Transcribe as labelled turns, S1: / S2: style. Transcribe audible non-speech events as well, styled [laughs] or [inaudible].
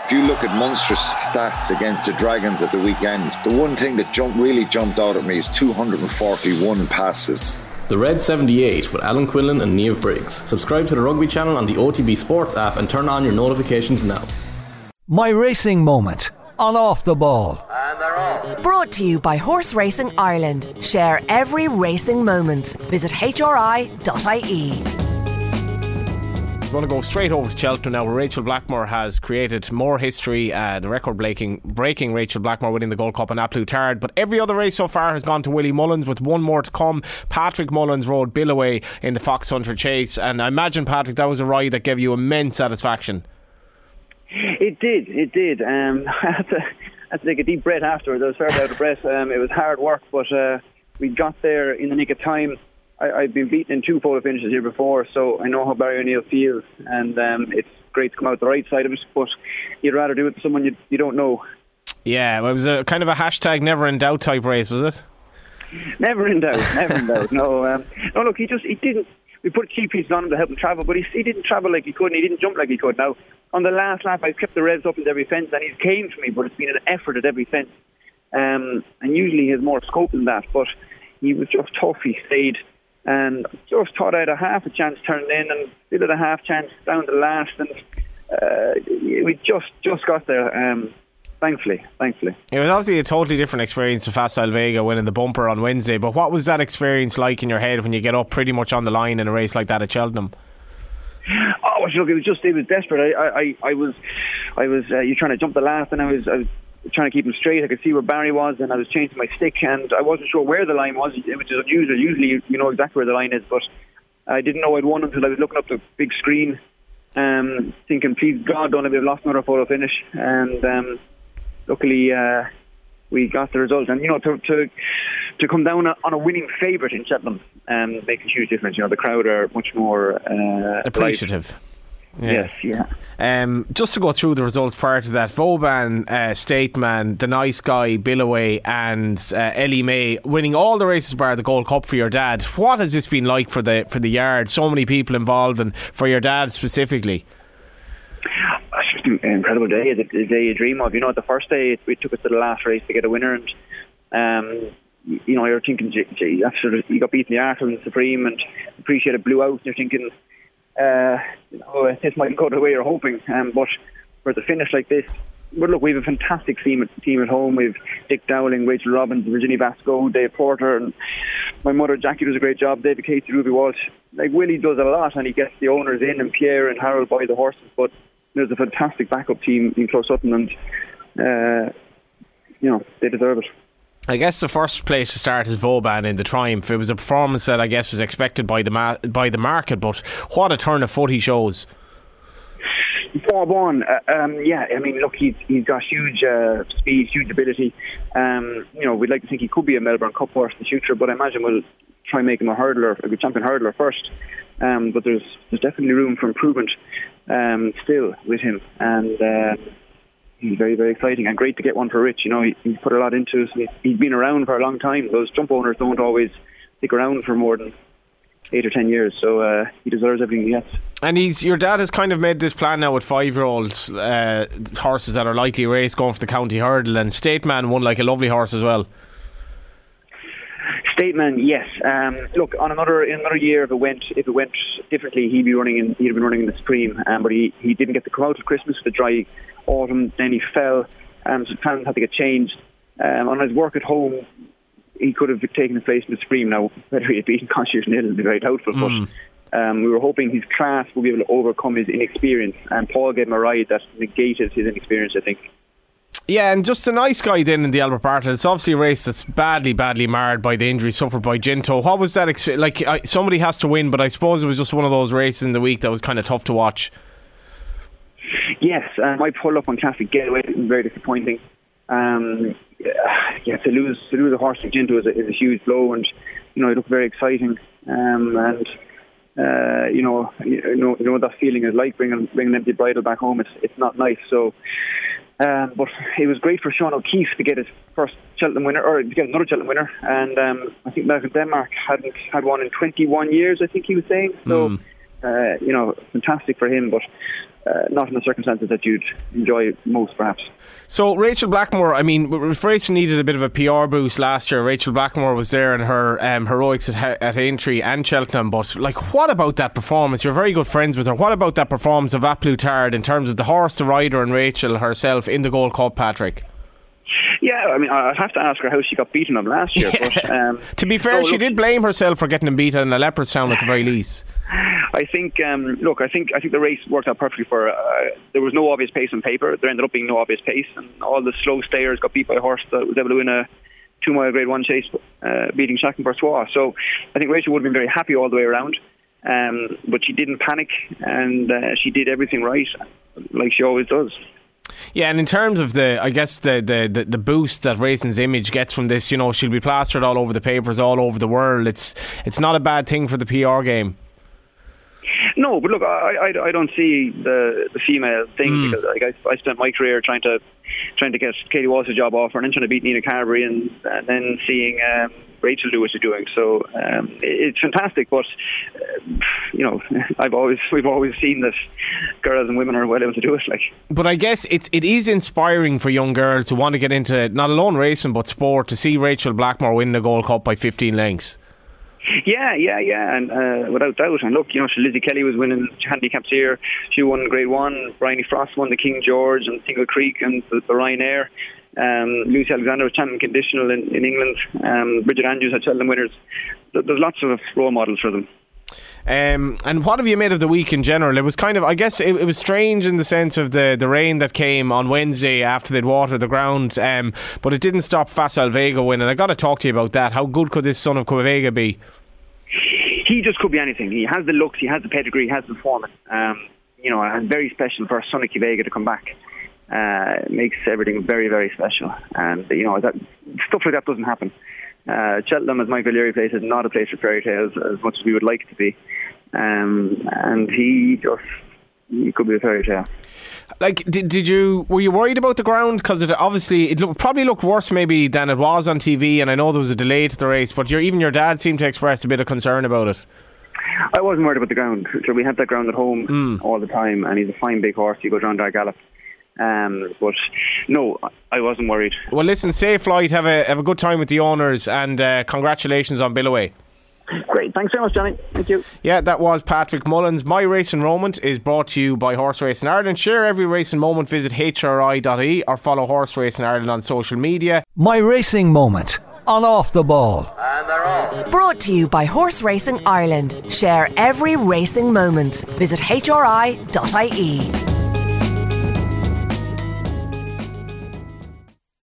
S1: If you look at Munster's stats against the Dragons at the weekend, the one thing that jumped, really jumped out at me is 241 passes.
S2: The Red 78 with Alan Quinlan and Niamh Briggs. Subscribe to the Rugby channel on the OTB Sports app and turn on your notifications now.
S3: My racing moment on off the ball.
S4: Brought to you by Horse Racing Ireland. Share every racing moment. Visit hri.ie
S5: going to go straight over to Cheltenham now, where Rachel Blackmore has created more history. Uh, the record breaking, breaking Rachel Blackmore winning the Gold Cup in A Plus Tard. But every other race so far has gone to Willie Mullins, with one more to come. Patrick Mullins rode Billaway in the Fox Hunter Chase, and I imagine Patrick, that was a ride that gave you immense satisfaction.
S6: It did, it did. Um, [laughs] I, had to, I had to take a deep breath afterwards. I was fairly out of breath. Um, it was hard work, but uh, we got there in the nick of time. I, have been beaten in two photo finishes here before, so I know how Barry O'Neill feels, and um, it's great to come out the right side of it. But you'd rather do it to someone you, you don't know.
S5: Yeah, well, it was a kind of a hashtag never in doubt type race, was it?
S6: Never in doubt, never in doubt. No, um, no. Look, he just he didn't. We put cheekpieces on him to help him travel, but he, he didn't travel like he could, and he didn't jump like he could. Now, on the last lap, I kept the revs up at every fence, and he's came to me, but it's been an effort at every fence. Um, and usually he has more scope than that, but he was just tough. He stayed and just thought I had a half a chance turned in and still had a half chance down to last and uh, we just just got there um, thankfully thankfully
S5: it was obviously a totally different experience to Facile Vega winning the bumper on Wednesday but what was that experience like in your head when you get up pretty much on the line in a race like that at Cheltenham
S6: Oh, look! It was just it was desperate. I, I, I was, I was. Uh, you trying to jump the last, and I was, I was trying to keep him straight. I could see where Barry was, and I was changing my stick, and I wasn't sure where the line was, which is unusual. Usually, you know exactly where the line is, but I didn't know I'd won until I was looking up the big screen, um, thinking, "Please God, don't let me have lost another photo finish." And um, luckily, uh, we got the result. And you know, to to, to come down on a winning favourite in Cheltenham um, makes a huge difference. You know, the crowd are much more uh,
S5: appreciative.
S6: Live. Yeah. Yes, yeah.
S5: Um, just to go through the results prior to that, Vauban, uh, State Man, The Nice Guy, Billaway, and uh, Elimay winning all the races bar the Gold Cup for your dad. What has this been like for the for the yard? So many people involved, and for your dad specifically.
S6: It's just an incredible day. The, the day you dream of. You know, the first day it, took us to the last race to get a winner, and um, you know, you're thinking, gee, after you got beaten the Arthur and the Supreme, and appreciate it blew out. You're thinking uh, this might go the way you're hoping. Um, but for the finish like this, but look, we have a fantastic team at, team at home. We've Dick Dowling, Rachel Robbins, Virginia Vasco, Dave Porter, and my mother Jackie does a great job. David Casey, Ruby Walsh. Like Willie does a lot, and he gets the owners in, and Pierre and Harold buy the horses. But there's a fantastic backup team in Closutton, and uh, you know they deserve it.
S5: I guess the first place to start is Vauban in the Triumph. It was a performance that I guess was expected by the ma- by the market, but what a turn of foot he shows.
S6: One, uh, um, yeah. I mean, look, he's he's got huge uh, speed, huge ability. Um, you know, we'd like to think he could be a Melbourne Cup horse in the future, but I imagine we'll try and make him a hurdler, a good champion hurdler first. Um, but there's there's definitely room for improvement um, still with him, and. Uh, he's very, very exciting and great to get one for Rich. You know, he, he's put a lot into it. He's been around for a long time. Those jump owners don't always stick around for more than eight or ten years, so uh, he deserves everything he gets.
S5: And he's your dad has kind of made this plan now with five year olds uh, horses that are likely race going for the county hurdle, and State Man won like a lovely horse as well.
S6: State Man, yes. Um, look, on another in another year, if it went if it went differently, he'd be running in he'd have been running in the Supreme, um, but he, he didn't get to come out at Christmas for the dry autumn. Then he fell, um, so plans had to get changed. Um, on his work at home, he could have taken his place in the Supreme. Now, whether he had beaten [laughs] Constitution Hill would be very doubtful, mm. but um, we were hoping his class would be able to overcome his inexperience, and Paul gave him a ride that negated his inexperience, I think.
S5: Yeah, and just a nice guy then in the Albert Bartlett. It's obviously a race that's badly, badly marred by the injury suffered by Ginto. What was that? Like, I, somebody has to win, but I suppose it was just one of those races in the week that was kind of tough to watch.
S6: Yes, um, I pulled up on Classic Getaway. Very disappointing. Um, yeah, to lose to lose a horse like Ginto is a, is a huge blow, and you know it looked very exciting. Um, and uh, you know, you know, you know what that feeling is like bringing bringing an empty bridle back home. It's it's not nice. So um, but it was great for Sean O'Keeffe to get his first Cheltenham winner, or to get another Cheltenham winner. And um, I think Malcolm Denmark hadn't had one in 21 years, I think he was saying. So, mm. uh, you know, fantastic for him. But uh, not in the circumstances that you'd enjoy most, perhaps.
S5: So Rachel Blackmore, I mean, Racing needed a bit of a PR boost last year, Rachel Blackmore was there in her um, heroics at, at Aintree and Cheltenham. But like, what about that performance? You're very good friends with her. What about that performance of A Plus Tard in terms of the horse, the rider, and Rachel herself in the Gold Cup, Patrick?
S6: Yeah, I mean, I'd have to ask her how she got beaten up last year. Yeah. [laughs] But, um,
S5: to be fair, she did blame herself for getting them beaten in a Leopardstown at the very [laughs] least.
S6: I think, um, look, I think I think the race worked out perfectly for. Uh, there was no obvious pace on paper. There ended up being no obvious pace, and all the slow stayers got beat by a horse that was able to win a two mile Grade One chase, uh, beating Pour Soi. So I think Rachel would have been very happy all the way around. Um, but she didn't panic, and uh, she did everything right, like she always does.
S5: Yeah, and in terms of the, I guess the, the, the, boost that Racing's image gets from this, you know, she'll be plastered all over the papers, all over the world. It's it's not a bad thing for the PR game.
S6: No, but look, I, I, I don't see the the female thing mm. because like I, I spent my career trying to trying to get Katie Walsh a job offer and then trying to beat Nina Carberry and, and then seeing um, Rachel do what she's doing. So um, it's fantastic, but uh, you know, [laughs] I've always we've always seen that girls and women are well able to do it. Like,
S5: but I guess it's it is inspiring for young girls who want to get into not alone racing but sport to see Rachel Blackmore win the Gold Cup by 15 lengths.
S6: Yeah, yeah, yeah, and uh, without doubt. And look, you know, Lizzie Kelly was winning handicaps here. She won Grade One. Bryony Frost won the King George and Single Creek and the, the Ryanair. Um, Lucy Alexander was champion conditional in, in England. Um, Bridget Andrews had Cheltenham winners. There's lots of role models for them.
S5: Um, and what have you made of the week in general? It was kind of, I guess, it, it, was strange in the sense of the, the rain that came on Wednesday after they'd watered the ground, um, but it didn't stop Facile Vega winning. And I got to talk to you about that. How good could this son of Vega be?
S6: He just could be anything. He has the looks, he has the pedigree, he has the performance. Um, you know, and very special for Sonic Vega to come back. Uh, makes everything very, very special. And you know that stuff like that doesn't happen. Uh, Cheltenham, as Michael Leary place, is not a place for fairy tales as much as we would like it to be. Um, and he just he could be a fairy tale.
S5: Like, did, did you were you worried about the ground because it obviously it look, probably looked worse maybe than it was on TV, and I know there was a delay to the race, but your, even your dad seemed to express a bit of concern about it.
S6: I wasn't worried about the ground. So we had that ground at home mm. all the time, and he's a fine big horse. He goes around our gallop. Um, but no, I wasn't worried.
S5: Well, listen, safe flight. Have a have a good time with the owners, and uh, congratulations on Billaway.
S6: Great. Thanks very much, Johnny. Thank you.
S5: Yeah, that was Patrick Mullins. My Racing Moment is brought to you by Horse Racing Ireland. Share every racing moment. Visit hri.e or follow Horse Racing Ireland on social media.
S3: My Racing Moment on Off the Ball.
S4: And they're off. Brought to you by Horse Racing Ireland. Share every racing moment. Visit hri.ie.